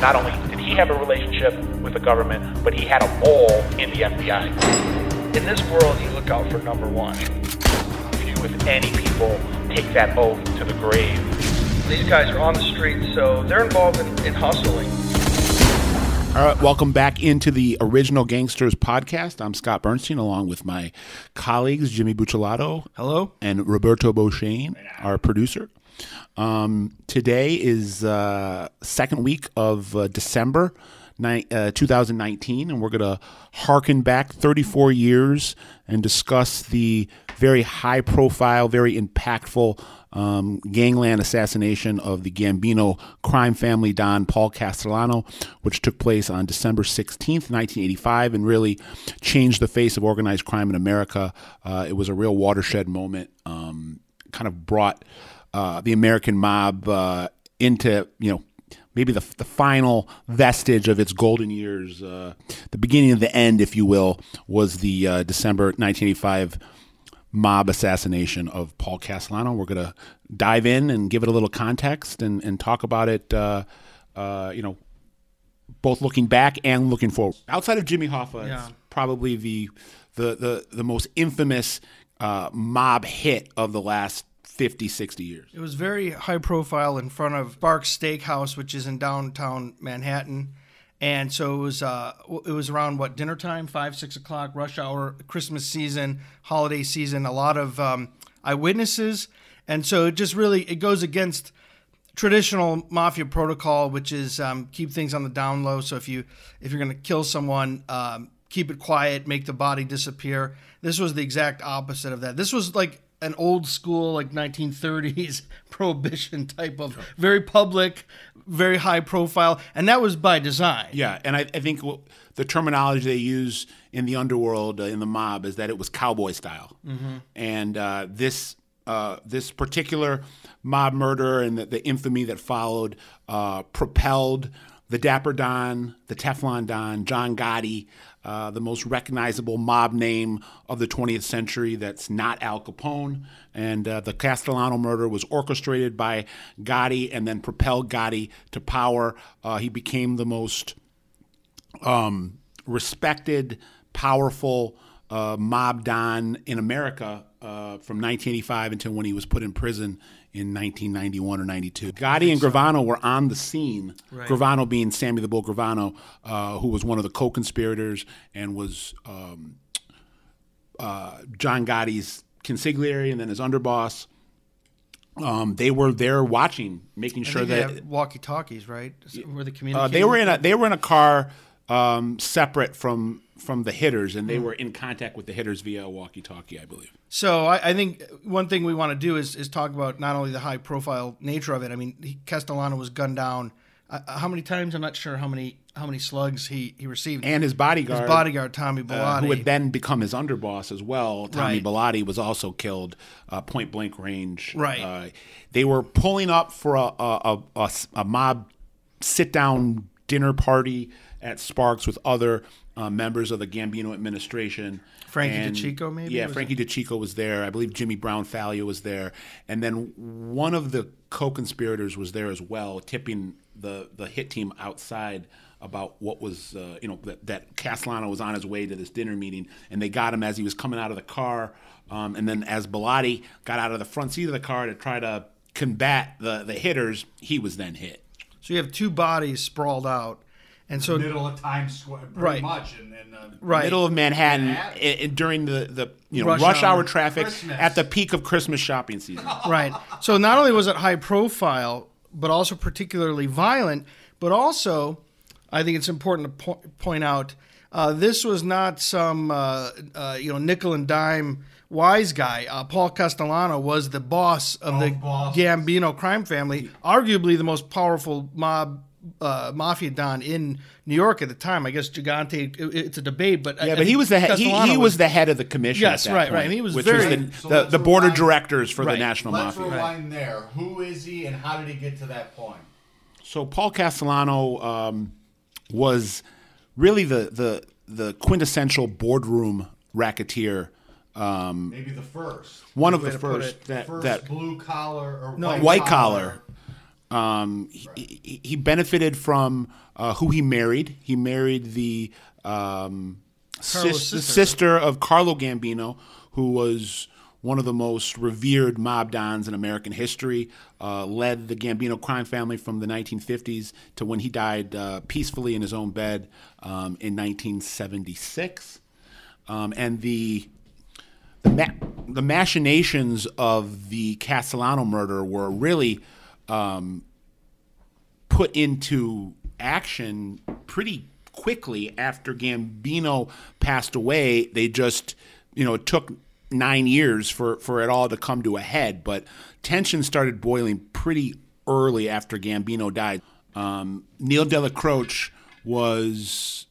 that not only did he have a relationship with the government, but he had a mole in the FBI. In this world, you look out for number one. Few, if any, people take that oath to the grave. These guys are on the street, so they're involved in, in hustling. All right, welcome back into the Original Gangsters podcast. I'm Scott Burnstein, along with my colleagues Jimmy Buccellato. Hello. And Roberto Beauchesne, our producer. Um, today is uh, second week of uh, December ni- uh, 2019, and we're going to harken back 34 years and discuss the very high profile, very impactful um, gangland assassination of the Gambino crime family Don Paul Castellano, which took place on December 16th, 1985, and really changed the face of organized crime in America. Uh, it was a real watershed moment, um, kind of brought uh, the American mob uh, into, you know, maybe the, the final vestige of its golden years, uh, the beginning of the end, if you will, was the uh, December 1985 mob assassination of Paul Castellano. We're going to dive in and give it a little context and, and talk about it, uh, uh, you know, both looking back and looking forward. Outside of Jimmy Hoffa, Yeah. it's probably the, the, the, the most infamous uh, mob hit of the last 50, 60 years. It was very high profile in front of Sparks Steakhouse, which is in downtown Manhattan. And so it was uh, it was around what dinner time, five six o'clock, rush hour, Christmas season, holiday season. A lot of um, eyewitnesses, and so it just really it goes against traditional mafia protocol, which is um, keep things on the down low. So if you if you're going to kill someone, um, keep it quiet, make the body disappear. This was the exact opposite of that. This was like an old school, like 1930s prohibition type of very public, very high profile, and that was by design. Yeah, and I, I think w- the terminology they use in the underworld, uh, in the mob, is that it was cowboy style. And uh, this uh, this particular mob murder and the, the infamy that followed uh, propelled the Dapper Don, the Teflon Don, John Gotti, uh, the most recognizable mob name of the 20th century that's not Al Capone. And uh, the Castellano murder was orchestrated by Gotti and then propelled Gotti to power. Uh, he became the most um, respected, powerful uh, mob don in America uh, from 1985 until when he was put in prison in 1991 or 92. Gotti and Gravano were on the scene. Gravano being Sammy the Bull Gravano, uh, who was one of the co-conspirators and was um, uh, John Gotti's consigliere and then his underboss. Um, they were there watching, making sure they that walkie-talkies, right? Were the uh, communicating. they were in a they were in a car um, separate from from the hitters, and they were in contact with the hitters via a walkie-talkie, I believe. So I, I think one thing we want to do is, is talk about not only the high profile nature of it. I mean, he, Castellano was gunned down. Uh, how many times? I'm not sure how many how many slugs he, he received. And his bodyguard, his bodyguard Tommy uh, who would then become his underboss as well. Tommy Right. Bilotti was also killed uh, point blank range. Right. Uh, they were pulling up for a a mob sit down dinner party at Sparks with other uh, members of the Gambino administration. Frankie And- DeCicco, maybe, Yeah, Frankie DeCicco was there. I believe Jimmy Brown Failla was there, and then one of the co-conspirators was there as well, tipping the the hit team outside about what was uh, you know that, that Castellano was on his way to this dinner meeting, and they got him as he was coming out of the car, um, and then as Bilotti got out of the front seat of the car to try to combat the the hitters, he was then hit. so you have two bodies sprawled out, and so middle of Times Square, pretty Right. much, and, and uh, right. Middle of Manhattan, Manhattan. i- i- during the, the you know Rush rush, hour. hour, traffic Christmas. at the peak of Christmas shopping season. Right. So not only was it high profile, but also particularly violent, but also, I think it's important to po- point out, uh, this was not some uh, uh, you know nickel and dime wise guy. Uh, Paul Castellano was the boss of the boss. Gambino crime family, arguably the most powerful mob. Uh, mafia don in New York at the time. I guess Gigante. it- it's a debate, but Yeah, but he was the he, he was the head of the commission. Yes, at that right, point, right. And he was which very- was So the, the, let's board of directors for Right. the national let's mafia. rewind there. Who is he, and how did he get to that point? So Paul Castellano um, was really the the the quintessential boardroom racketeer. Um, Maybe the first, one of the first that first that blue collar or No, white, white collar. Um, he, he- benefited from uh, who he married. He married the um, sis- sister, sister of Carlo Gambino, who was one of the most revered mob dons in American history. Uh, led the Gambino crime family from the 1950s to when he died uh, peacefully in his own bed um, in 1976. Um, and the the, ma- the machinations of the Castellano murder were really um, put into action pretty quickly after Gambino passed away. They just, you know, it took nine years for, for it all to come to a head, but tension started boiling pretty early after Gambino died. Um, Neil Dellacroce was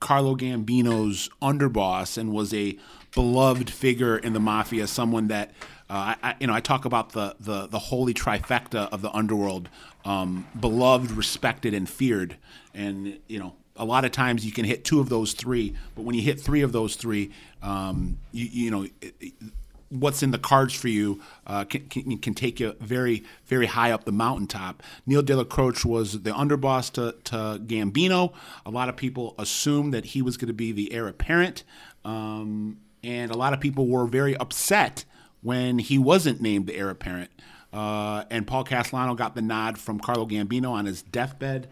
Carlo Gambino's underboss and was a beloved figure in the mafia, someone that uh, I, you know I talk about the, the the holy trifecta of the underworld, um, beloved, respected, and feared. And you know a lot of times you can hit two of those three, but when you hit three of those three, um, you, you know. It, it, what's in the cards for you uh, can, can, can take you very, very high up the mountaintop. Neil Dellacroce was the underboss to, to Gambino. A lot of people assumed that he was going to be the heir apparent, um, and a lot of people were very upset when he wasn't named the heir apparent. Uh, and Paul Castellano got the nod from Carlo Gambino on his deathbed.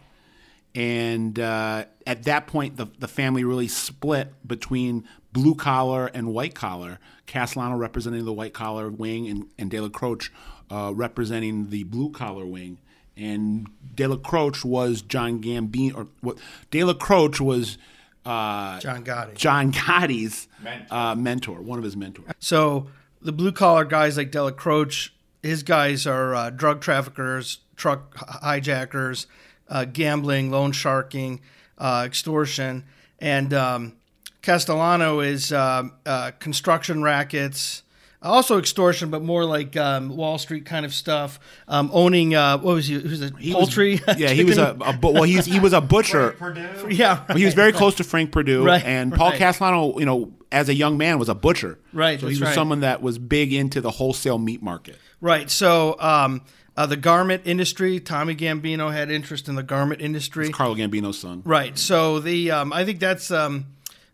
And uh, at that point, the, the family really split between blue collar and white collar. Castellano representing the white collar wing, and, and Dellacroce uh, representing the blue collar wing. And Dellacroce was John Gambino, or what? Dellacroce was uh, John Gotti. John Gotti's Mentor. Uh, mentor, one of his mentors. So the blue collar guys like Dellacroce, his guys are uh, drug traffickers, truck hijackers, uh, gambling, loan sharking, uh, extortion, and um, Castellano is um uh, construction rackets. Also extortion, but more like um, Wall Street kind of stuff. Um, owning uh, what was he? Who's a He was- poultry? yeah, he was a, chicken- a bu- well. He's, he was a butcher. Perdue. yeah. Well, he was very close to Frank Perdue, Right, and Paul right. Castellano, you know, as a young man, was a butcher. Right, So he was right. someone that was big into the wholesale meat market. Right. So um, uh, the garment industry, Tommy Gambino had interest in the garment industry. Carlo Gambino's son. Right. So the um, I think that's um,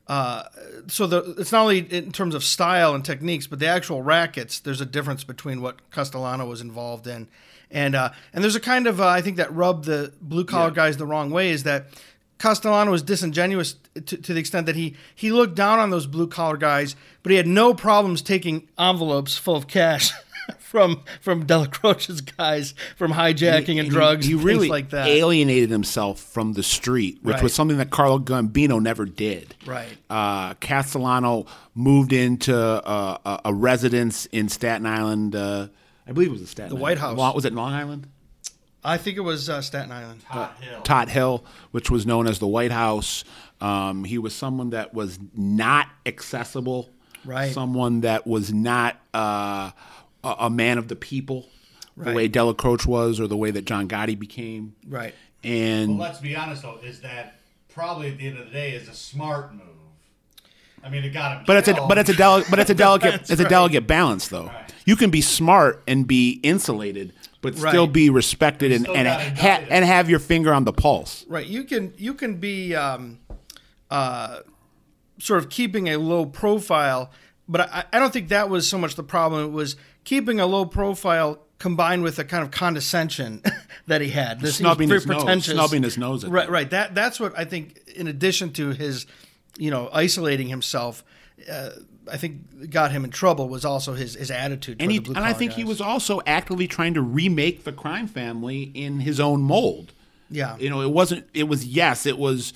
uh, so the it's not only in terms of style and techniques, but the actual rackets. There's a difference between what Castellano was involved in, and uh, and there's a kind of uh, I think that rubbed the blue collar guys the wrong way is that. Castellano was disingenuous to, to the extent that he he looked down on those blue collar guys, but he had no problems taking envelopes full of cash from from Dellacroce's guys from hijacking and, he- drugs, He, and really things like that. alienated himself from the street, which Right. was something that Carlo Gambino never did. Right. Uh, Castellano moved into uh, a, a residence in Staten Island. Uh, I believe it was in Staten. The Island. White House. Long- was it Long Island? I think it was uh, Staten Island. Hot Hill. Todt Hill, which was known as the White House. Um, he was someone that was not accessible, Right. Someone that was not uh, a, a man of the people, the Right. way Dellacroce was, or the way that John Gotti became. Right. And Well, let's be honest though, is that probably at the end of the day is a smart move. I mean, it got him. but it's a but it's a deli- but it's a delicate That's it's a delicate balance though. Right. You can be smart and be insulated, but still be respected and and, ha- and have your finger on the pulse. Right. You can you can be um, uh, sort of keeping a low profile, but I, I don't think that was so much the problem. It was keeping a low profile combined with a kind of condescension that he had. This Snubbing his nose, snubbing his nose at Right. them. Right. That that's what I think. In addition to his, you know, isolating himself. Uh, I think got him in trouble was also his, his attitude. and he, and I think he was also actively trying to remake the crime family in his own mold. Yeah. You know, it wasn't. It was yes, it was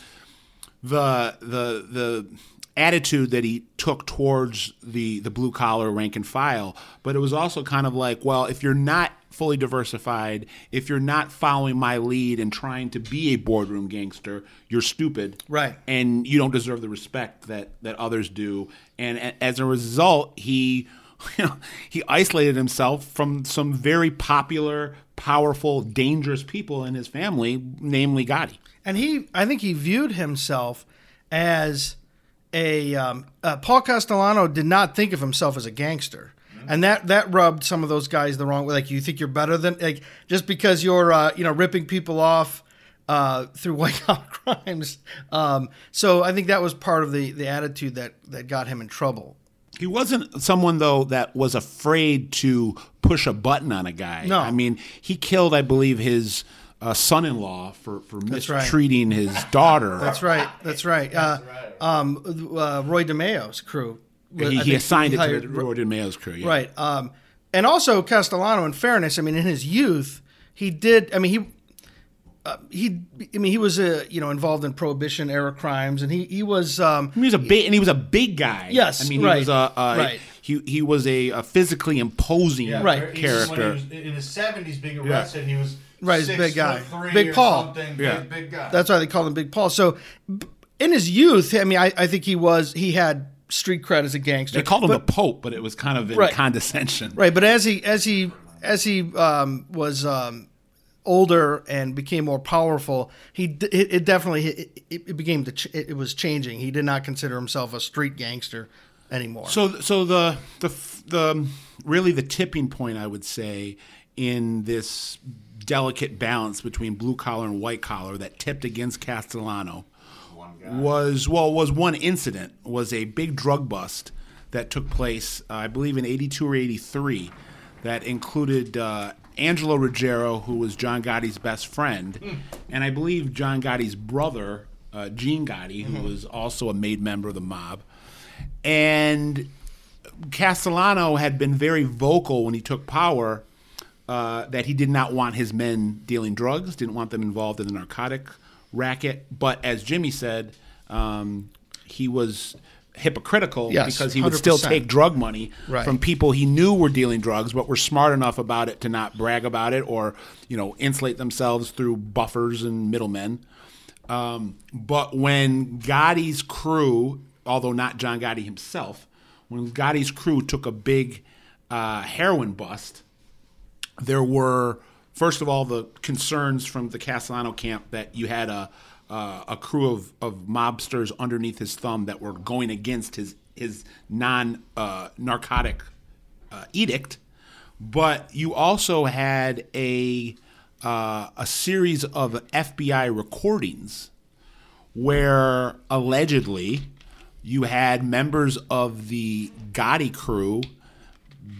the the the attitude that he took towards the the blue collar rank and file, but it was also kind of like, well, if you're not fully diversified, if you're not following my lead and trying to be a boardroom gangster, you're stupid, Right. And you don't deserve the respect that that others do. And a- as a result, he you know, he isolated himself from some very popular, powerful, dangerous people in his family, namely Gotti. and he I think he viewed himself as a um, uh, Paul Castellano did not think of himself as a gangster. and that that rubbed some of those guys the wrong way. Like you think you're better than like just because you're uh, you know ripping people off uh, through white collar crimes. Um, so I think that was part of the the attitude that that got him in trouble. He wasn't someone though that was afraid to push a button on a guy. No. I mean he killed, I believe, his uh, son-in-law for for right. mistreating his daughter. That's right. That's right. Uh, right. Um, uh, Roy DeMeo's crew. He, I he think assigned it hired to Ro- Roy DeMeo's crew. Yeah. Right. Um, and also Castellano, in fairness, I mean, in his youth, he did. I mean, he. Uh, he, I mean, he was uh, you know involved in Prohibition era crimes, and he he was um, He was a big, and he was a big guy. Yes, I mean he was a, a right. He he was a, a physically imposing Yeah, Right. Character. He was in his seventies, being arrested, he was Right, he's a six big guy. three Big or Paul. something, Yeah. big, big guy. that's why they called him Big Paul. So, in his youth, I mean, I, I think he was he had street cred as a gangster. They called him But- the Pope, but it was kind of in Right. condescension. Right, but as he as he as he um, was um, older and became more powerful, he it, it definitely it, it it became the ch- it, it was changing. He did not consider himself a street gangster anymore. So so the the the really the tipping point I would say in this delicate balance between blue collar and white collar that tipped against Castellano One guy. was well was one incident was a big drug bust that took place uh, I believe in 82 or 83 that included uh, Angelo Ruggiero who was John Gotti's best friend and I believe John Gotti's brother uh, Gene Gotti who was also a made member of the mob and Castellano had been very vocal when he took power uh, that he did not want his men dealing drugs, didn't want them involved in the narcotic racket. But as Jimmy said, um, he was hypocritical Yes, because he would still take drug money Right. from people he knew were dealing drugs, but were smart enough about it to not brag about it or you know insulate themselves through buffers and middlemen. Um, but when Gotti's crew, although not John Gotti himself, when Gotti's crew took a big uh, heroin bust, there were first of all the concerns from the Castellano camp that you had a uh, a crew of, of mobsters underneath his thumb that were going against his his non uh, narcotic uh, edict, but you also had a uh, a series of FBI recordings where allegedly you had members of the Gotti crew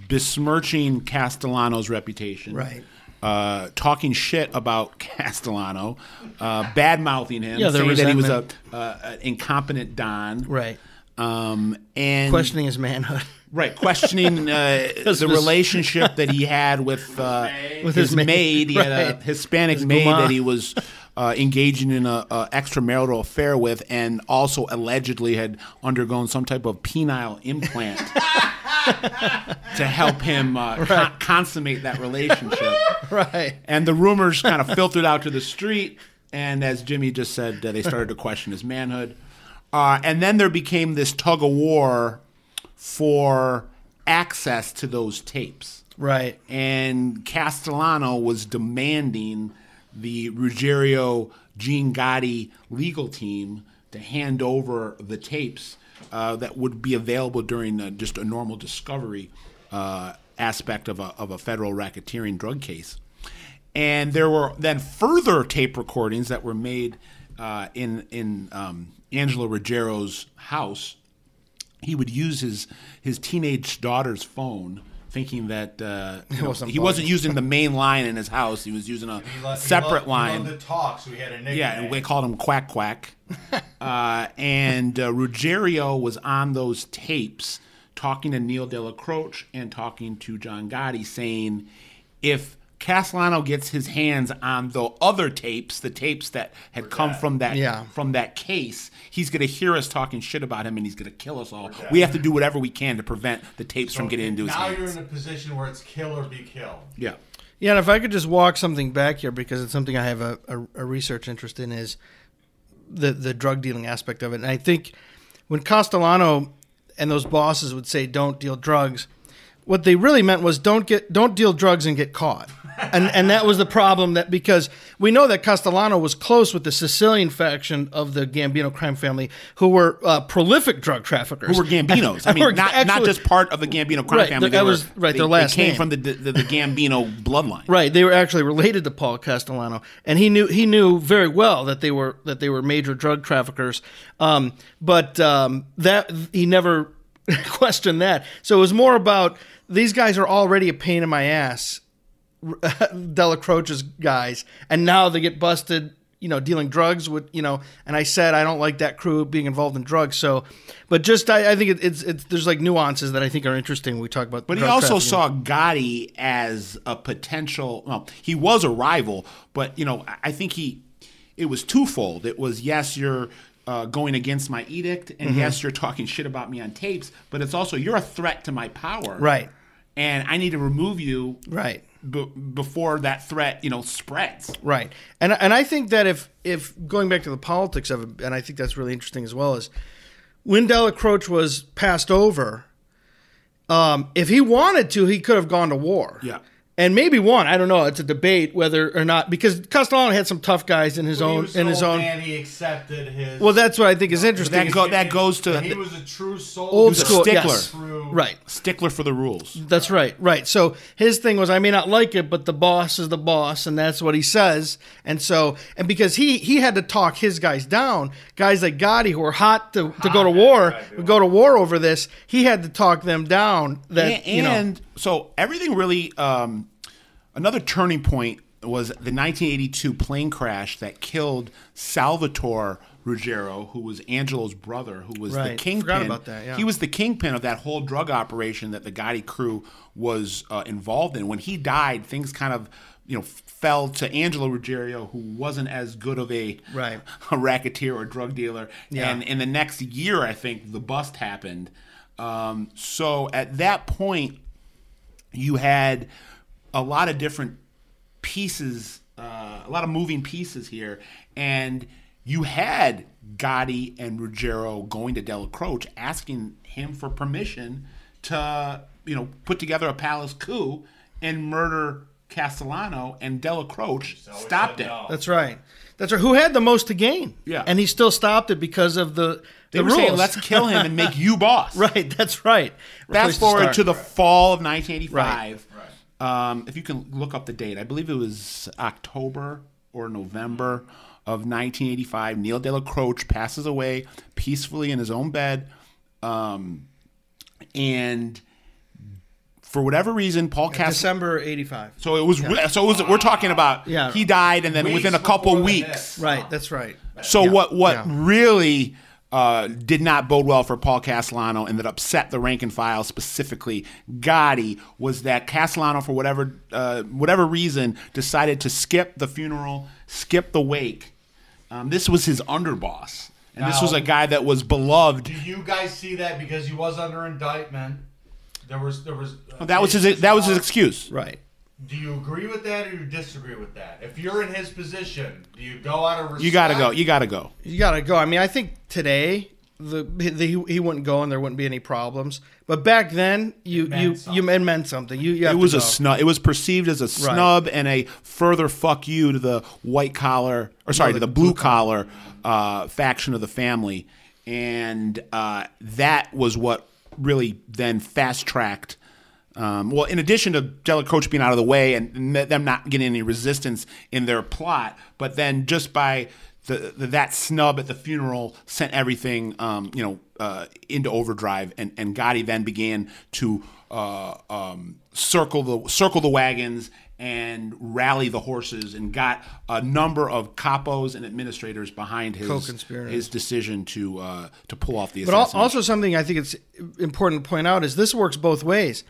besmirching Castellano's reputation. Right. Uh, talking shit about Castellano, uh, bad mouthing him, Yeah, saying that he was a, uh, an incompetent Don. right, Um, and questioning his manhood. Right, questioning uh, the relationship that he had with uh, With his, his maid, maid. He had a. Hispanic His maid that he was uh, engaging in a, a extramarital affair with, and also allegedly had undergone some type of penile implant to help him uh, con- consummate that relationship. right. And the rumors kind of filtered out to the street. And as Jimmy just said, uh, they started to question his manhood. Uh, and then there became this tug of war for access to those tapes. Right. And Castellano was demanding the Ruggiero Gene Gotti legal team to hand over the tapes uh, that would be available during uh, just a normal discovery uh, aspect of a, of a federal racketeering drug case. And there were then further tape recordings that were made uh, in in um, Angelo Ruggiero's house he would use his his teenage daughter's phone, thinking that uh, you know, wasn't he wasn't using the main line in his house. He was using a He lo- he separate loved- line. loved to talk, so he had a nickname. Yeah, and we called him Quack Quack. uh, and uh, Ruggiero was on those tapes talking to Neil Dellacroce and talking to John Gotti, saying if Castellano gets his hands on the other tapes, the tapes that had come from that Yeah. from that case, he's going to hear us talking shit about him and he's going to kill us all. We have to do whatever we can to prevent the tapes from getting into his now hands. you're in a position where it's kill or be killed. yeah. Yeah, and if I could just walk something back here because it's something I have a, a, a research interest in is the the drug dealing aspect of it. And I think when Castellano and those bosses would say don't deal drugs, what they really meant was don't get don't deal drugs and get caught. And and that was the problem that because we know that Castellano was close with the Sicilian faction of the Gambino crime family, who were uh, prolific drug traffickers, who were Gambinos. I mean, not, not just part of the Gambino crime Right, family. that was- were, right, They, their last they came name. from the, the the Gambino bloodline. Right, they were actually related to Paul Castellano, and he knew he knew very well that they were that they were major drug traffickers. Um, but um, that he never questioned that. So it was more about these guys are already a pain in my ass, Dellacroce's guys, and now they get busted. You know, dealing drugs with you know, and I said I don't like that crew being involved in drugs. So, but just I, I think it, it's it's there's like nuances that I think are interesting. when We talk about, But he also trafficking. saw Gotti as a potential. Well, he was a rival, but you know, I- I think he. It was twofold. It was yes, you're uh, going against my edict, and Mm-hmm. yes, you're talking shit about me on tapes. But it's also you're a threat to my power, Right. And I need to remove you, right. b- before that threat, you know, spreads. Right, and and I think that if if going back to the politics of it, and I think that's really interesting as well is when Dellacroce was passed over, um, if he wanted to, he could have gone to war. Yeah. And maybe one. I don't know. It's a debate whether or not because Castellano had some tough guys in his When he own was in his old own. And he accepted his. Well, that's what I think is interesting. That go- that goes to- he was a true soul. Old school, stickler. yes. True. Right. Stickler for the rules. That's right, right. So his thing was, I may not like it, but the boss is the boss, and that's what he says. And so, and because he he had to talk his guys down, guys like Gotti who were hot to, to go ah, to war, would go to war over this. He had to talk them down. That and, you know, and so everything really um, another turning point was the 1982 plane crash that killed Salvatore Ruggiero, who was Angelo's brother, who was the kingpin. Forgot about that, yeah. He was the kingpin of that whole drug operation that the Gotti crew was uh, involved in. When he died, things kind of you know fell to Angelo Ruggiero, who wasn't as good of a Right. a racketeer or drug dealer. Yeah. And in the next year, I think the bust happened. Um, so at that point, you had a lot of different pieces, uh, a lot of moving pieces here, and you had Gotti and Ruggiero going to Dellacroce asking him for permission to, you know, put together a palace coup and murder Castellano, and Dellacroce stopped it. no. that's right. That's right. Who had the most to gain? Yeah. and he still stopped it because of the They the were rules. saying, "Let's kill him and make you boss." right. That's right. Fast Place forward start. to the fall of 1985. Right. Um, if you can look up the date, I believe it was October or November of 1985. Neil Dellacroce passes away peacefully in his own bed, um, and for whatever reason, Paul Castellano. December '85. So it was. So it was. We're talking about. Yeah. He died, and then Weeks within a couple weeks. Right. That's right. So what what yeah. really uh, did not bode well for Paul Castellano and that upset the rank and file, specifically Gotti, was that Castellano, for whatever uh, whatever reason, decided to skip the funeral, skip the wake. Um, this was his underboss, and this was a guy that was beloved. Do you guys see that because he was under indictment? There was there was. uh, That was his that was his excuse. Right. Do you agree with that or you disagree with that? If you're in his position, do you go out of respect? You got to go. You got to go. You got to go. I mean, I think today the, the he, he wouldn't go and there wouldn't be any problems. But back then, you meant you something. you it meant something. You, you have It was to a snub. It was perceived as a snub and a further fuck you to the white collar, or sorry, to the blue collar uh, faction of the family, and uh, that was what really then fast tracked. Um, well, in addition to Dellacroce being out of the way and them not getting any resistance in their plot, but then just by the, the that snub at the funeral sent everything, um, you know, uh, into overdrive, and, and Gotti then began to uh, um, circle the circle the wagons and rally the horses, and got a number of capos and administrators behind his his decision to uh, to pull off the But also something I think it's important to point out is this works both ways.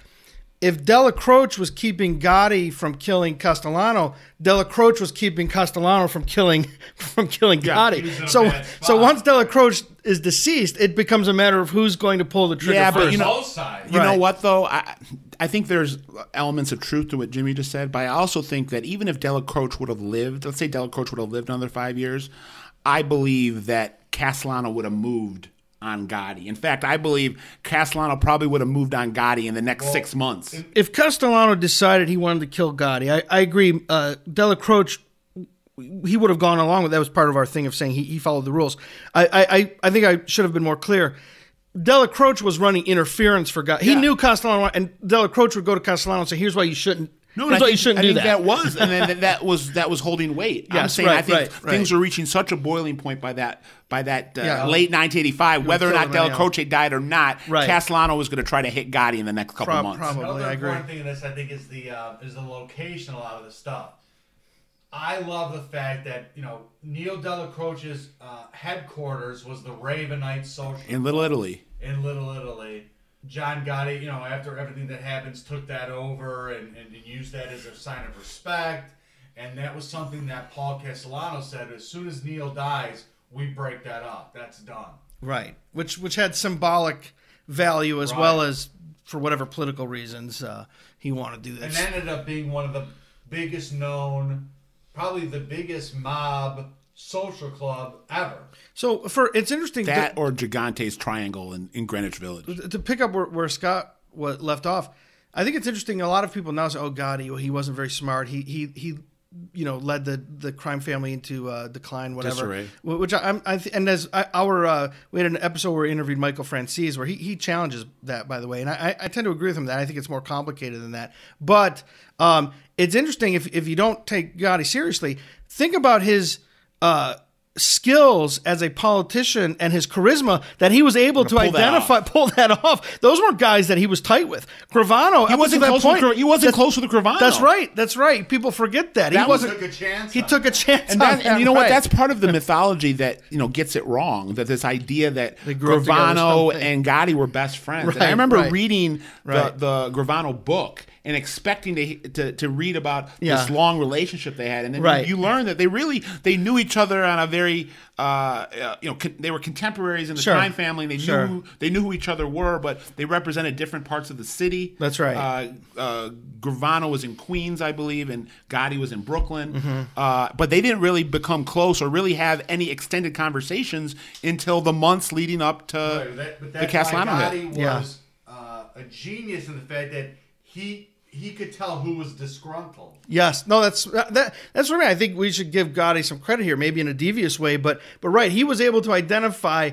If Dellacroce was keeping Gotti from killing Castellano, Dellacroce was keeping Castellano from killing from killing Gotti. in a So so once Dellacroce is deceased, it becomes a matter of who's going to pull the trigger Yeah, but you know- Both sides. You know what though? I I think there's elements of truth to what Jimmy just said, but I also think that even if Dellacroce would have lived, let's say Dellacroce would have lived another five years, I believe that Castellano would have moved on Gotti. In fact, I believe Castellano probably would have moved on Gotti in the next six months. if Castellano decided he wanted to kill Gotti, I, I agree. Uh, Dellacroce, he would have gone along with that. Was part of our thing of saying he, he followed the rules. I, I, I- I think I should have been more clear. Dellacroce was running interference for Gotti. He knew Castellano, and Dellacroce would go to Castellano and say, "Here's why you shouldn't. No, here's and I why you shouldn't I do think that." was, and then that was that was holding weight. I'm Yes, saying right, I think right, things right. were reaching such a boiling point by that by that uh, Yeah. late 1985. Whether or not him Della. Croce died or not, Right. Castellano was going to try to hit Gotti in the next couple Prob- months. probably. Another I agree. important thing in this, I think, is the uh, is the location. A lot of the stuff. I love the fact that you know Neil Dellacroce's uh, headquarters was the Ravenite Social In Little Italy, in Little Italy. John Gotti, you know, after everything that happens, took that over and, and, and used that as a sign of respect. And that was something that Paul Castellano said as soon as Neil dies, we break that up. That's done. Right, which which had symbolic value as well as for whatever political reasons uh, he wanted to do that. And this. ended up being one of the biggest known, probably the biggest mob social club ever. so for it's interesting to- that or Gigante's Triangle in, in Greenwich Village. to pick up where, where Scott wa left off, I think it's interesting. A lot of people now say, "Oh God, he, he wasn't very smart. He he he." You know, led the, the crime family into uh, decline, whatever. Disarray. Which I, I'm, I th- and as I, our uh, we had an episode where we interviewed Michael Franzese, where he, he challenges that, by the way, and I, I tend to agree with him that I think it's more complicated than that. But um, it's interesting if if you don't take Gotti seriously, think about his uh, skills as a politician and his charisma that he was able to pull identify off. pull that off. Those weren't guys that he was tight with. Gravano, He wasn't until that close with point, Gra- he wasn't that's- close with Gravano. That's right. That's right. People forget that, That he was- wasn't. Took a chance. he on took a chance, And, that, that, and you know what? That's part of the mythology that you know gets it wrong. That this idea that They grew up together or Gravano and Gotti were best friends. and Right, I remember right. reading Right. the, the Gravano book and expecting to, to to read about Yeah. this long relationship they had, and then Right. you, you learn that they really they knew each other on a very uh, uh, you know con- they were contemporaries in the Sure. crime family. They Sure. knew they knew who each other were, but they represented different parts of the city. That's right. Uh, uh, Gravano was in Queens, I believe, and Gotti was in Brooklyn. Mm-hmm. Uh, but they didn't really become close or really have any extended conversations until the months leading up to Right, that- but the that's Castellano hit. Gotti Yeah. was uh, a genius in the fact that he he could tell who was disgruntled. Yes, no, that's that. That's what I mean. I think we should give Gotti some credit here, maybe in a devious way, but but right, he was able to identify.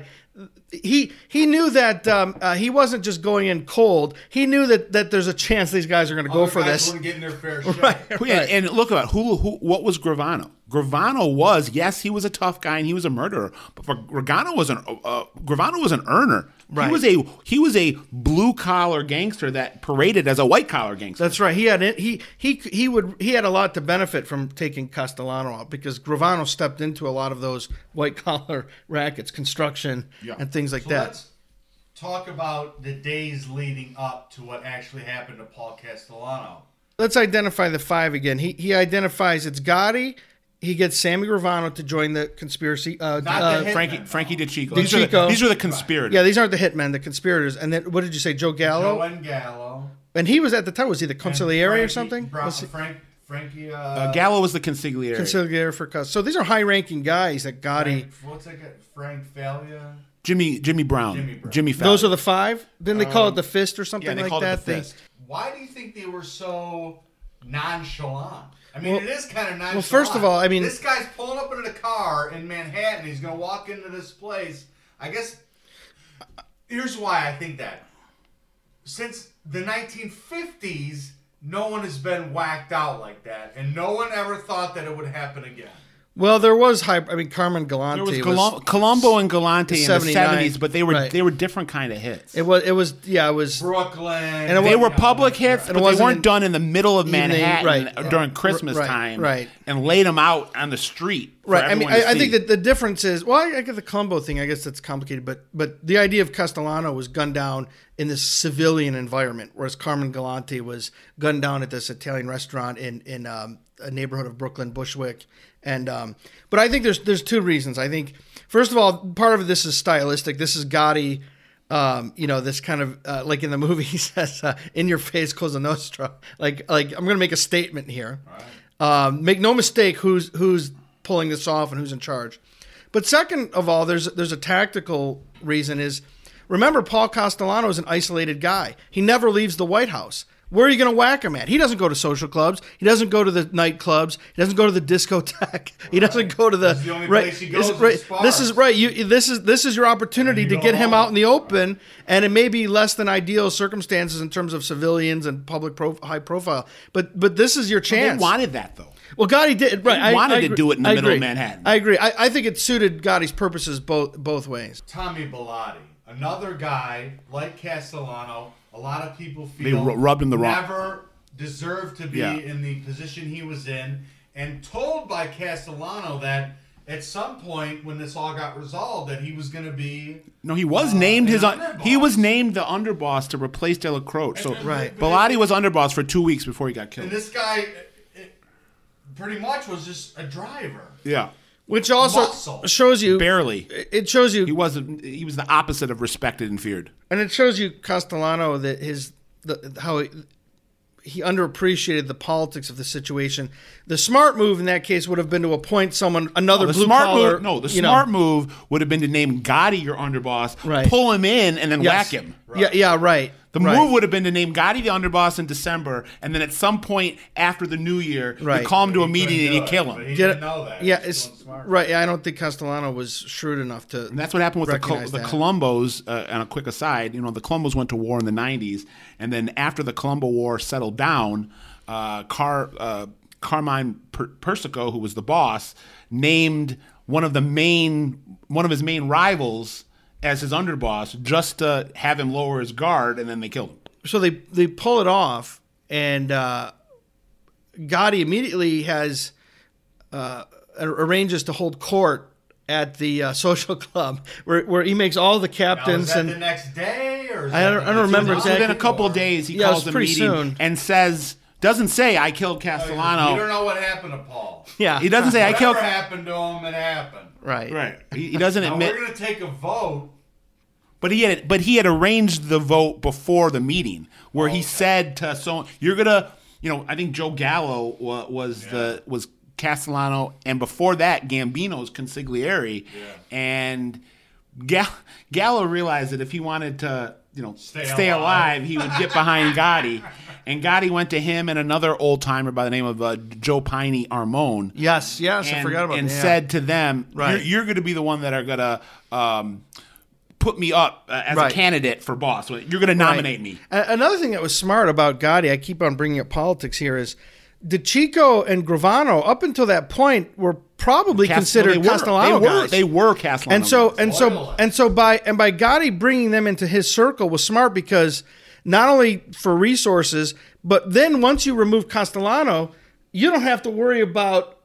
He he knew that um, uh, he wasn't just going in cold. He knew that that there's a chance these guys are going to go for guys this. wouldn't get in their fair share. Right. And- And look about who, who what was Gravano. Gravano was yes, he was a tough guy and he was a murderer, but for Gravano was an uh, Gravano was an earner. Right. He was a he was a blue collar gangster that paraded as a white collar gangster. That's right. He had he he he would he had a lot to benefit from taking Castellano out because Gravano stepped into a lot of those white collar rackets, construction, and things like So that. let's talk about the days leading up to what actually happened to Paul Castellano. let's identify the five again. He he identifies it's Gotti. He gets Sammy Gravano to join the conspiracy. Uh, Not uh, the hit- Frankie Hitman, Frankie though. DeCicco. These, Are the, these are the conspirators. yeah, these aren't the hitmen, the conspirators. And then what did you say, Joe Gallo? Joe and Gallo. and he was at the time. Was he the and consigliere or something? Bra- Was he- Frank, Frankie. Uh, Uh, Gallo was the consigliere. consigliere for cus. So these are high-ranking guys that Gotti. Frank, what's that guy? Frank Failla. Jimmy Jimmy Brown. Jimmy Brown. Jimmy Failla. Those are the five. Didn't they call it the fist or something yeah, they like called that? it the fist. Why do you think they were so nonchalant? I mean, Well- it is kind of nice. Well, first of all, I mean- this guy's pulling up into the car in Manhattan. He's going to walk into this place. I guess here's why I think that. Since the 1950s, no one has been whacked out like that, and no one ever thought that it would happen again. Well, there was high. I mean, Carmine Galante There was was. Colombo and Galante in the seventies, but they were right. they were different kind of hits. it was. It was. Yeah, it was. Brooklyn. And it they wa- were public hits, And but they weren't in- done in the middle of evening, Manhattan right. during Christmas Right, time, right. And laid them out on the street, for Right. I mean, to I, I think that the difference is well, I, I get the Colombo thing. I guess that's complicated, but but the idea of Castellano was gunned down in this civilian environment, whereas Carmine Galante was gunned down at this Italian restaurant in in um, a neighborhood of Brooklyn, Bushwick. And um, but I think there's there's two reasons. I think first of all, part of this is stylistic. This is Gotti. Um, you know, this kind of uh, like in the movie he says, uh, "In your face, Cosa Nostra." Like, like I'm going to make a statement here. Um, make no mistake who's who's pulling this off and who's in charge. But second of all, there's there's a tactical reason is remember Paul Castellano is an isolated guy. He never leaves the White House. Where are you going to whack him at? He doesn't go to social clubs. He doesn't go to the nightclubs. He doesn't go to the discotheque. He doesn't go to the That's the only right. place he goes is- is right. This is right. You this is this is your opportunity And to get him home. out in the open, and it may be less than ideal circumstances in terms of civilians and public pro, high profile. But but this is your They chance. wanted that though. Well, Gotti did right. I- wanted I to agree- do it in the I middle of. Manhattan. I agree. I, I think it suited Gotti's purposes both both ways. Tommy Bilotti, another guy like Castellano. A lot of people They feel ru- rubbed him the wrong- Never deserved to be Yeah. in the position he was in, and told by Castellano that at some point when this all got resolved, that he was going to be No, he was Uh, named his. Un- he was named the underboss to replace Dellacroce. So Right. Bilotti was underboss for two weeks before he got killed And this guy, uh, pretty much was just a driver. Yeah, Which also Muscle. shows you barely. It shows you He wasn't. He was the opposite of respected and feared. And it shows you Castellano that his the, how he, he underappreciated the politics of the situation. The smart move in that case would have been to appoint someone another The blue smart collar. move. No, the you know. smart move would have been to name Gotti your underboss, Right. pull him in, and then Yes. whack him. Yeah, yeah, right. The right. move would have been to name Gotti the underboss in December, and then at some point after the new year, Right. you call him to a meeting and you do it, kill but him. He didn't know that. Yeah, it's right. Yeah, I don't think Castellano was shrewd enough to. And that's what happened with the, Col- the that. Colombos. Uh, on a quick aside, you know, the Colombos went to war in the '90s, and then after the Colombo War settled down, uh, Car uh, Carmine per- Persico, who was the boss, named one of the main one of his main rivals as his underboss, just to have him lower his guard, and then they killed him. so they they pull it off, and uh, Gotti immediately has uh, arranges to hold court at the uh, social club where, where he makes all the Now, is captains that and the next day, or is I don't- the I don't remember month? exactly. Within a couple of days, he Yeah, calls was a meeting soon. and says, doesn't say I killed oh, Castellano. You don't know what happened to Paul. yeah He doesn't say I killed. Whatever killed. happened to him, it happened. right Right. He, he doesn't Now admit. we're going to take a vote. But he had but he had arranged the vote before the meeting where he oh, said to so you're gonna you know I think Joe Gallo wa- was the was Castellano and before that Gambino's consigliere and Ga- Gallo realized that if he wanted to you know Stay stay, alive. alive. he would get behind Gotti and Gotti went to him and another old timer by the name of uh, Joe Piney Armone yes yes I forgot about and that. yeah. said to them, Right. "You're, you're going to be the one that are going to um, put me up uh, as Right. a candidate for boss. You're going to nominate me." A- Another thing that was smart about Gotti, I keep on bringing up politics here, is De DeCicco and Gravano, up until that point, were probably Cas- considered they were, Castellano they were, guys. They were Castellano. and so guys. and so Loyalists. and so by and by Gotti bringing them into his circle was smart because not only for resources, but then once you remove Castellano, you don't have to worry about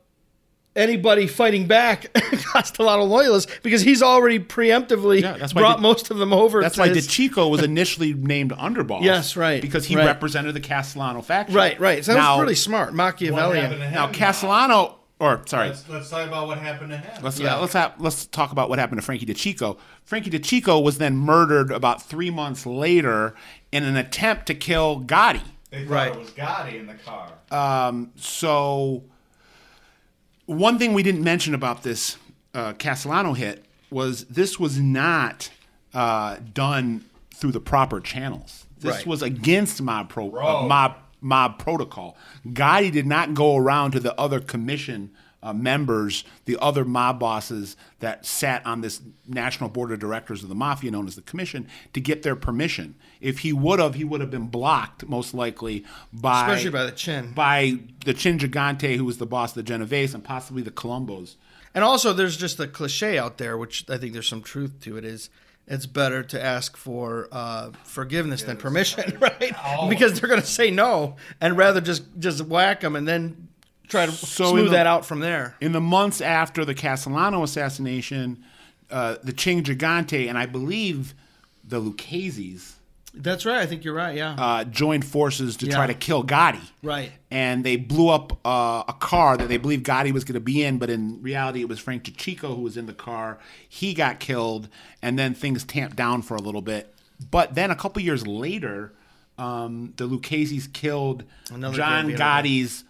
anybody fighting back Castellano loyalists because he's already preemptively Yeah, that's why brought De- most of them over. that's to why his- DeCicco was initially named underboss. Yes, right, because he right. represented the Castellano faction. Right, right. So that now, was really smart, What happened to Machiavellian. now Castellano, or sorry, Let's, let's talk about what happened to him. Let's Yeah. uh, let's have, let's talk about what happened to Frankie DeCicco. Frankie DeCicco was then murdered about three months later in an attempt to kill Gotti. they thought Right. it was Gotti in the car. Um, so one thing we didn't mention about this uh, Castellano hit was this was not uh, done through the proper channels. This Right. was against mob pro uh, Bro. mob mob protocol. Gotti did not go around to the other commission uh, members, the other mob bosses that sat on this national board of directors of the mafia, known as the commission, to get their permission. If he would have, he would have been blocked, most likely by Especially by the chin. by the Chin Gigante, who was the boss of the Genovese, and possibly the Colombos. And also, there's just a cliche out there, which I think there's some truth to it. Is it's better to ask for uh, forgiveness than permission, right? Because they're going to say no, and rather just just whack them and then try to So smooth the- that out from there. In the months after the Castellano assassination, uh, the Chin Gigante and I believe the Lucchese's That's right. I think you're right. Yeah. uh, joined forces to Yeah. try to kill Gotti. Right. And they blew up uh, a car that they believed Gotti was going to be in, but in reality, it was Frank DeCicco who was in the car. He got killed, and then things tamped down for a little bit. But then a couple years later, um, the Lucchese's killed Another John Gotti's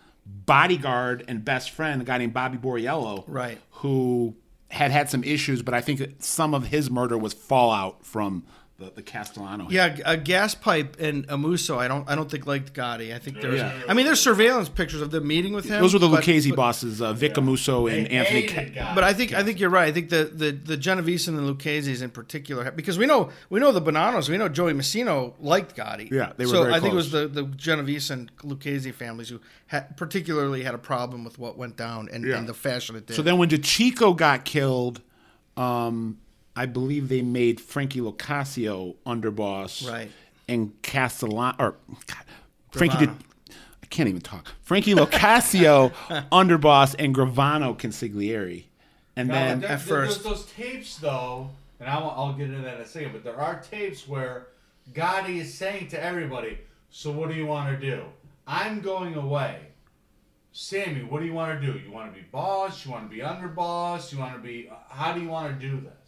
bodyguard and best friend, a guy named Bobby Borriello, Right. who had had some issues, but I think some of his murder was fallout from the, the Castellano. Yeah, a gas pipe and Amuso. I don't. I don't think liked Gotti. I think there's. Yeah. I mean, there's surveillance pictures of them meeting with him. Those were the Lucchese but- bosses, uh, Vic Amuso and They Anthony. Ca- But I think I think you're right. I think the the the Genovese and the Lucchese's in particular, because we know we know the Bonannos, we know Joey Massino liked Gotti. Yeah, they were So very I think it was the the Genovese and Lucchese families who had, particularly had a problem with what went down and, Yeah. and the fashion it did. So then when DeCicco got killed, um, I believe they made Frankie Locascio underboss. Right. And Castellano, or God, Frankie did. I can't even talk. Frankie Locascio underboss and Gravano consigliere. And No, then but there- at there- first- there's those tapes though, and I'll, I'll get into that in a second. But there are tapes where Gotti is saying to everybody, "So what do you want to do? I'm going away. Sammy, what do you want to do? You want to be boss? You want to be underboss? You want to be? How do you want to do this?"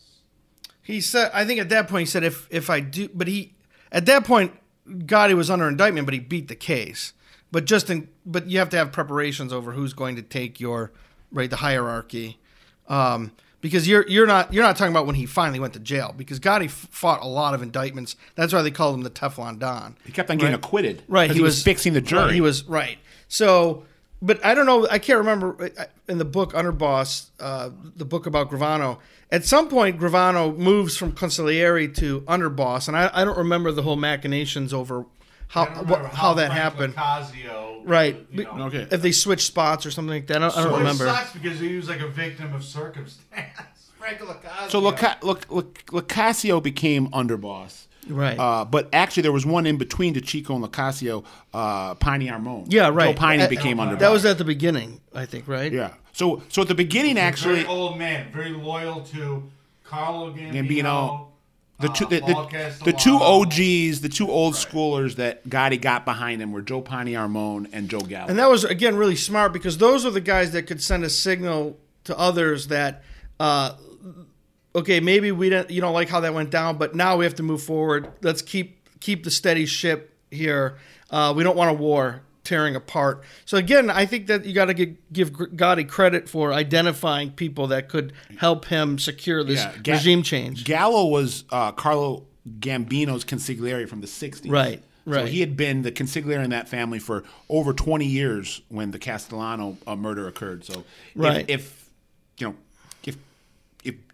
He said, I think at that point he said, if if I do, but he at that point Gotti was under indictment, but he beat the case. But just in, but you have to have preparations over who's going to take your right the hierarchy, um, because you're you're not you're not talking about when he finally went to jail because Gotti fought a lot of indictments. That's why they called him the Teflon Don. he kept on getting acquitted. Right, He, was, fixing the jury. Right, he was right. So, but I don't know. I can't remember uh, in the book Underboss, uh, the book about Gravano. At some point, Gravano moves from consigliere to underboss, and I, I don't remember the whole machinations over how I don't what, remember how, that Frank happened. Locascio, Right. You know, Okay. If they switch spots or something like that, I don't, I don't remember. sucks because he was like a victim of circumstance. Frank Locascio. So Loca- Loc- Loc- Locascio became underboss. Right. Uh, but actually, there was one in between DeCicco and Locascio, uh, Piney Armone. yeah, right. Joe Piney Uh, became under. That was at the beginning, I think. Right. Yeah. So so at the beginning, actually, very old man, very loyal to Carlo Gambino. Gambino, the two uh, the, the, the two OGs, the two old schoolers that Gotti got behind him were Joe Piney Armone and Joe Gallo. And that was again really smart because those are the guys that could send a signal to others that, uh, okay, maybe we don't you don't like how that went down, but now we have to move forward. Let's keep keep the steady ship here. Uh, we don't want a war tearing apart. So again, I think that you got to give, give Gotti credit for identifying people that could help him secure this Yeah, Ga- regime change. Gallo was uh, Carlo Gambino's consigliere from the 60s. Right, So right. he had been the consigliere in that family for over 20 years when the Castellano uh, murder occurred. So if- Right. if, you know if if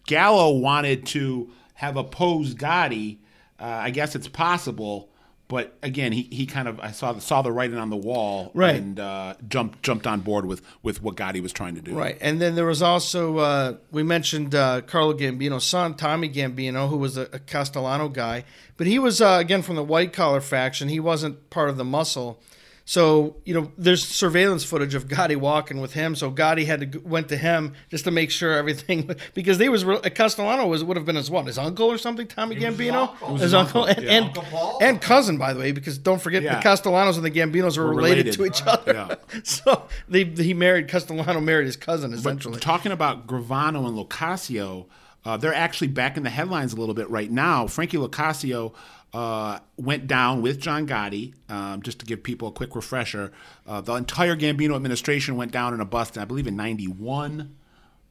Gallo wanted to have opposed Gotti, uh, I guess it's possible. But again, he, he kind of I saw the, saw the writing on the wall Right. and uh, jumped jumped on board with, with what Gotti was trying to do. Right, and then there was also uh, we mentioned uh, Carlo Gambino's son, Tommy Gambino, who was a, a Castellano guy, but he was uh, again from the white collar faction. He wasn't part of the muscle, so you know there's surveillance footage of Gotti walking with him. So Gotti had to went to him just to make sure everything because they was re- Castellano was would have been his what his uncle or something. Tommy He his Gambino, uncle. His his uncle, uncle, and yeah. and, Uncle and cousin by the way, because don't forget Yeah. the Castellanos and the Gambinos were, Were related, related. to each other. Yeah. so they he married Castellano married his cousin essentially. But talking about Gravano and Locascio, uh, they're actually back in the headlines a little bit right now. Frankie Locascio uh, went down with John Gotti. Um, just to give people a quick refresher, uh, the entire Gambino administration went down in a bust, I believe, in '91.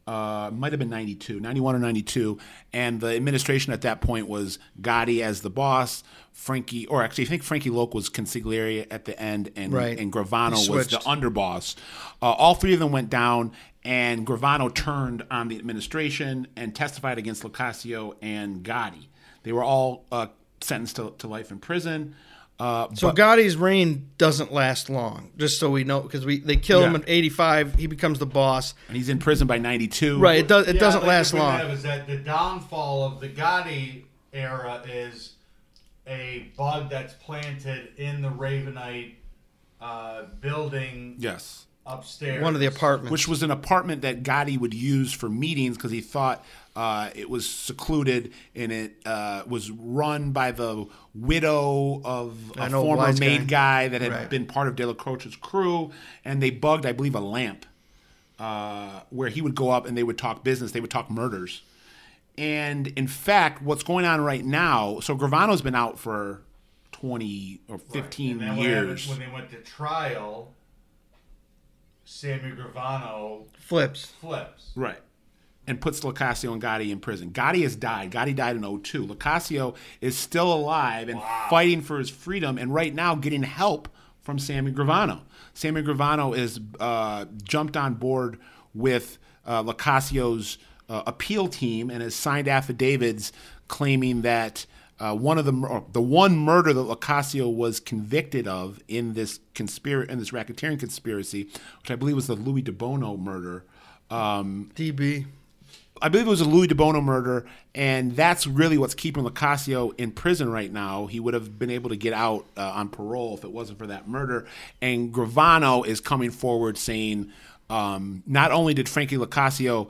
Uh, might have been 92, 91 or 92. And the administration at that point was Gotti as the boss, Frankie, or actually, I think Frankie Loke was consigliere at the end, and, Right. and Gravano was the underboss. Uh, all three of them went down, and Gravano turned on the administration and testified against Locascio and Gotti. They were all uh, sentenced to, to life in prison. Uh, So but- Gotti's reign doesn't last long, just so we know, because we they kill him Yeah. in 85. He becomes the boss. and he's in prison by 92. Right. It does. It Yeah, doesn't like last the long. that Is that the downfall of the Gotti era is a bug that's planted in the Ravenite uh, building Yes. upstairs. One of the apartments. which was an apartment that Gotti would use for meetings because he thought uh, it was secluded and it uh, was run by the widow of a former made guy. that had Right. been part of Dellacroce's crew, and they bugged, I believe, a lamp uh, where he would go up and they would talk business. They would talk murders. And in fact, what's going on right now? So Gravano's been out for twenty or fifteen And then what years. When they went to trial, Sammy Gravano flips. flips. Right. And puts Locascio and Gotti in prison. Gotti has died. Gotti died in 02. Locascio is still alive and fighting for his freedom, and right now getting help from Sammy Gravano. Sammy Gravano is uh, jumped on board with uh, Locascio's uh, appeal team and has signed affidavits claiming that uh, one of the the one murder that Locascio was convicted of in this conspiracy in this racketeering conspiracy, which I believe was the Louis DiBono murder. Um, DB. I believe it was a Louis DiBono murder, and that's really what's keeping Locascio in prison right now. He would have been able to get out uh, on parole if it wasn't for that murder. And Gravano is coming forward saying, um, not only did Frankie Locascio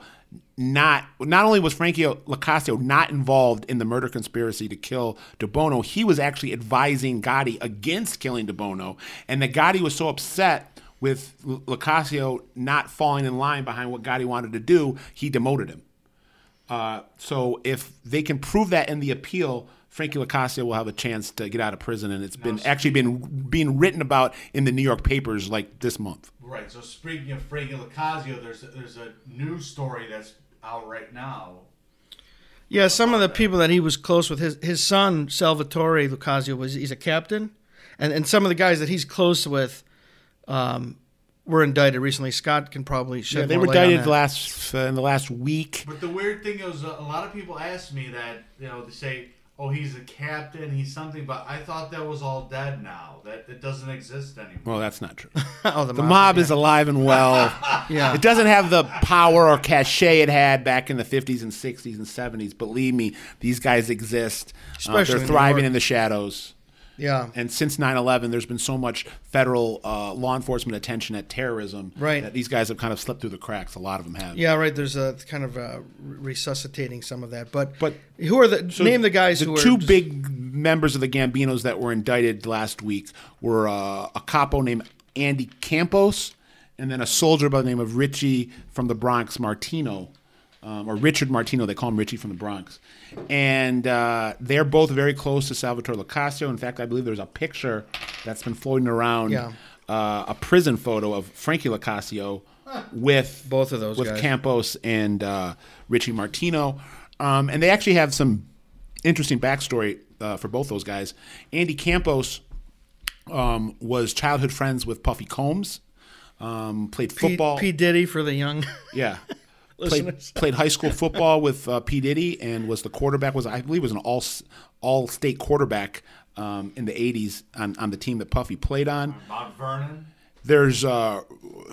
not not only was Frankie Locascio not involved in the murder conspiracy to kill DiBono, he was actually advising Gotti against killing DiBono, and that Gotti was so upset with L- Locascio not falling in line behind what Gotti wanted to do, he demoted him. Uh, so if they can prove that in the appeal, Frankie Locascio will have a chance to get out of prison, and it's been actually been being written about in the New York papers like this month. Right. So speaking of Frankie Locascio, there's a, there's a news story that's out right now. Yeah, some of the people that he was close with, his his son Salvatore Locascio was he's a captain, and and some of the guys that he's close with, um, were indicted recently. Scott can probably shed Yeah, they more were light on indicted that. last uh, in the last week. But the weird thing is, uh, a lot of people ask me that you know they say, "Oh, he's a captain, he's something," but I thought that was all dead now. That it doesn't exist anymore. Well, that's not true. oh, the, The mob is alive and well. Yeah. It doesn't have the power or cachet it had back in the 50s and 60s and 70s. Believe me, these guys exist. Uh, Especially they're in New thriving in the shadows. Yeah. And since 9 11, there's been so much federal uh, law enforcement attention at terrorism Right. that these guys have kind of slipped through the cracks. A lot of them have. Yeah, right. There's a kind of uh, resuscitating some of that, but But- who are the So name the guys the who two big members of the Gambinos that were indicted last week were uh, a capo named Andy Campos and then a soldier by the name of Richie from the Bronx Martino. Um, or Richard Martino, they call him Richie from the Bronx, and uh, they're both very close to Salvatore Locascio. In fact, I believe there's a picture that's been floating around, Yeah. uh, a prison photo of Frankie Locascio with Both of those with guys. Campos and uh, Richie Martino, um, and they actually have some interesting backstory uh, for both those guys. Andy Campos um, was childhood friends with Puffy Combs, um, played P, football. P Diddy for the young. yeah. Played, Listeners. played high school football with uh, P Diddy and was the quarterback. Was I believe was an all all state quarterback um, in the '80s on, on the team that Puffy played on. Mount Vernon. There's uh,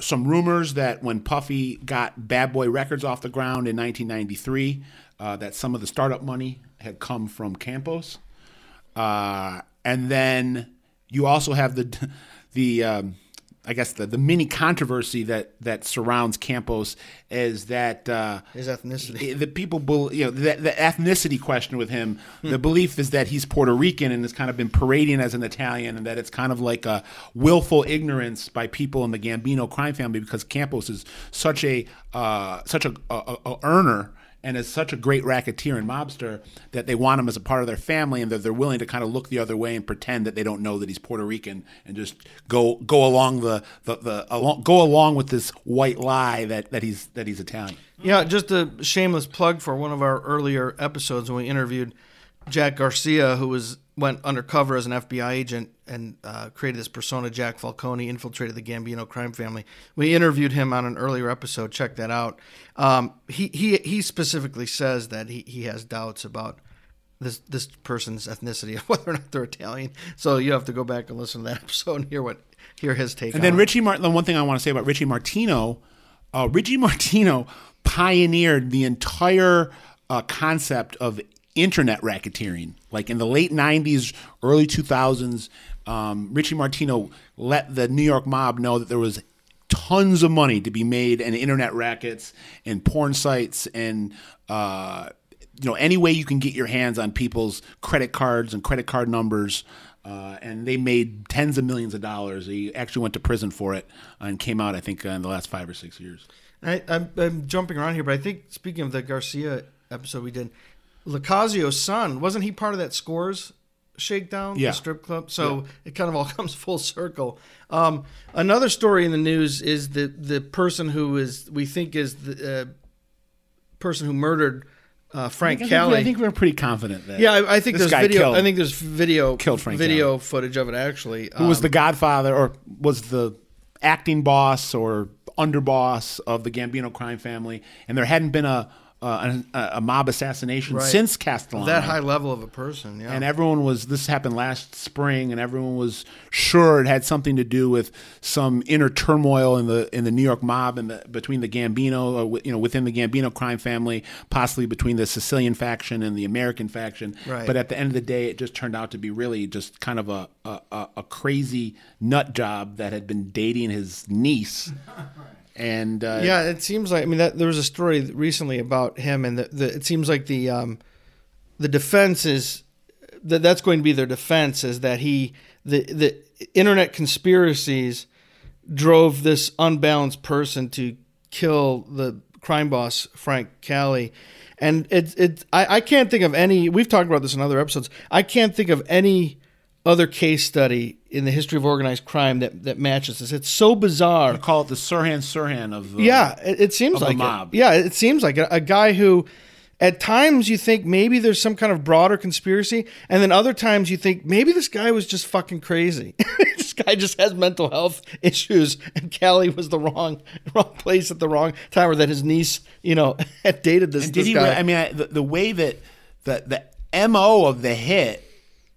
some rumors that when Puffy got Bad Boy Records off the ground in 1993, uh, that some of the startup money had come from Campos, uh, and then you also have the the um, I guess the, the mini controversy that that surrounds Campos is that uh, His ethnicity. the people, bel- you know, the, the ethnicity question with him, the belief is that he's Puerto Rican and has kind of been parading as an Italian, and that it's kind of like a willful ignorance by people in the Gambino crime family because Campos is such a uh, such a, a, a earner and is such a great racketeer and mobster that they want him as a part of their family, and that they're willing to kind of look the other way and pretend that they don't know that he's Puerto Rican and just go go along the the, the along, go along with this white lie that, that he's that he's Italian. Yeah, just a shameless plug for one of our earlier episodes when we interviewed Jack Garcia, who was went undercover as an FBI agent and uh, created this persona, Jack Falcone, infiltrated the Gambino crime family. We interviewed him on an earlier episode. Check that out. Um, he he he specifically says that he, he has doubts about this this person's ethnicity, whether or not they're Italian. So you have to go back and listen to that episode and hear what hear his take. And then. Richie Martin. The one thing I want to say about Richie Martino, uh, Richie Martino pioneered the entire uh, concept of internet racketeering. Like in the late '90s, early 2000s, um, Richie Martino let the New York mob know that there was tons of money to be made in internet rackets and porn sites and uh, you know any way you can get your hands on people's credit cards and credit card numbers uh, and they made tens of millions of dollars he actually went to prison for it and came out i think uh, in the last five or six years I, I'm jumping around here, but I think speaking of the Garcia episode we did, Locascio's son wasn't he part of that Scores shakedown, Yeah. the strip club? So it kind of all comes full circle. Um, another story in the news is the the person who is we think is the uh, person who murdered uh, Frank I we- I think we're pretty confident that. yeah, I, I think there's video. killed- I think there's video killed Frank video footage of it actually. who was Um, the godfather or was the acting boss or underboss of the Gambino crime family, and there hadn't been a uh, a, a mob assassination Right. since Castellano. that high level of a person. Yeah, and everyone was this happened last spring and everyone was sure it had something to do with some inner turmoil in the in the New York mob and the, between the Gambino or wi- you know within the Gambino crime family possibly between the Sicilian faction and the American faction Right. but at the end of the day it just turned out to be really just kind of a, a, a crazy nut job that had been dating his niece and uh, yeah, it seems like I mean that there was a story recently about him, and the, the it seems like the um, the defense is that that's going to be their defense is that he the the internet conspiracies drove this unbalanced person to kill the crime boss Frank Cali. And it, it I, I can't think of any we've talked about this in other episodes. I can't think of any other case study in the history of organized crime that, that matches this. It's so bizarre. call it the Sirhan Sirhan of the Yeah, it, it seems like it. mob. Yeah, it seems like it. a guy who, at times, you think maybe there's some kind of broader conspiracy, and then other times you think maybe this guy was just fucking crazy. this guy just has mental health issues, and Cali was the wrong wrong place at the wrong time, or that his niece, you know, had dated this, And this he? guy. I mean, I, the, the way that the the mo of the hit,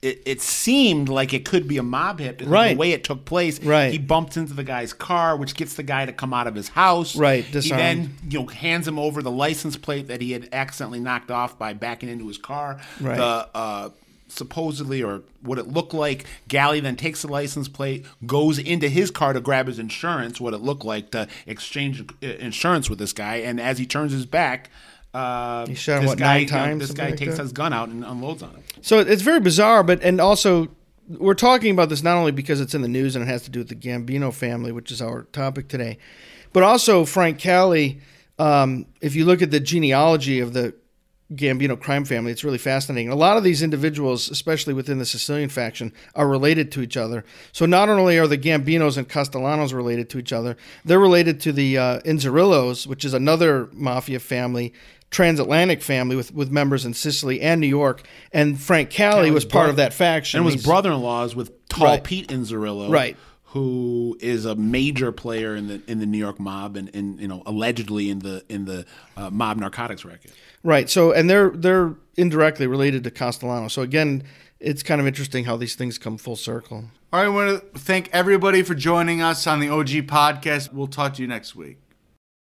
it, it seemed like it could be a mob hit. because Right. The way it took place. Right. He bumps into the guy's car, which gets the guy to come out of his house. Right, He then you know hands him over the license plate that he had accidentally knocked off by backing into his car. Right. The uh, supposedly or what it looked like. Cali then takes the license plate, goes into his car to grab his insurance. What it looked like to exchange uh, insurance with this guy, and as he turns his back. Uh, He shot him, what, guy, nine times, this guy like takes that? his gun out and unloads on him. So it's very bizarre, but and also we're talking about this not only because it's in the news and it has to do with the Gambino family, which is our topic today, but also Frank Cali. Um, if you look at the genealogy of the Gambino crime family, it's really fascinating. A lot of these individuals, especially within the Sicilian faction, are related to each other. So not only are the Gambinos and Castellanos related to each other, they're related to the uh, Inzerillos, which is another mafia family, transatlantic family with, with members in Sicily and New York. And Frank Cali was part of that faction. And was He's- brother-in-laws with Tall Right. Pete Inzerillo, Right. Who is a major player in the in the New York mob and, and you know allegedly in the in the uh, mob narcotics racket. Right. So, and they're they're indirectly related to Castellano. So again, it's kind of interesting how these things come full circle. All right, I want to thank everybody for joining us on the OG podcast. We'll talk to you next week.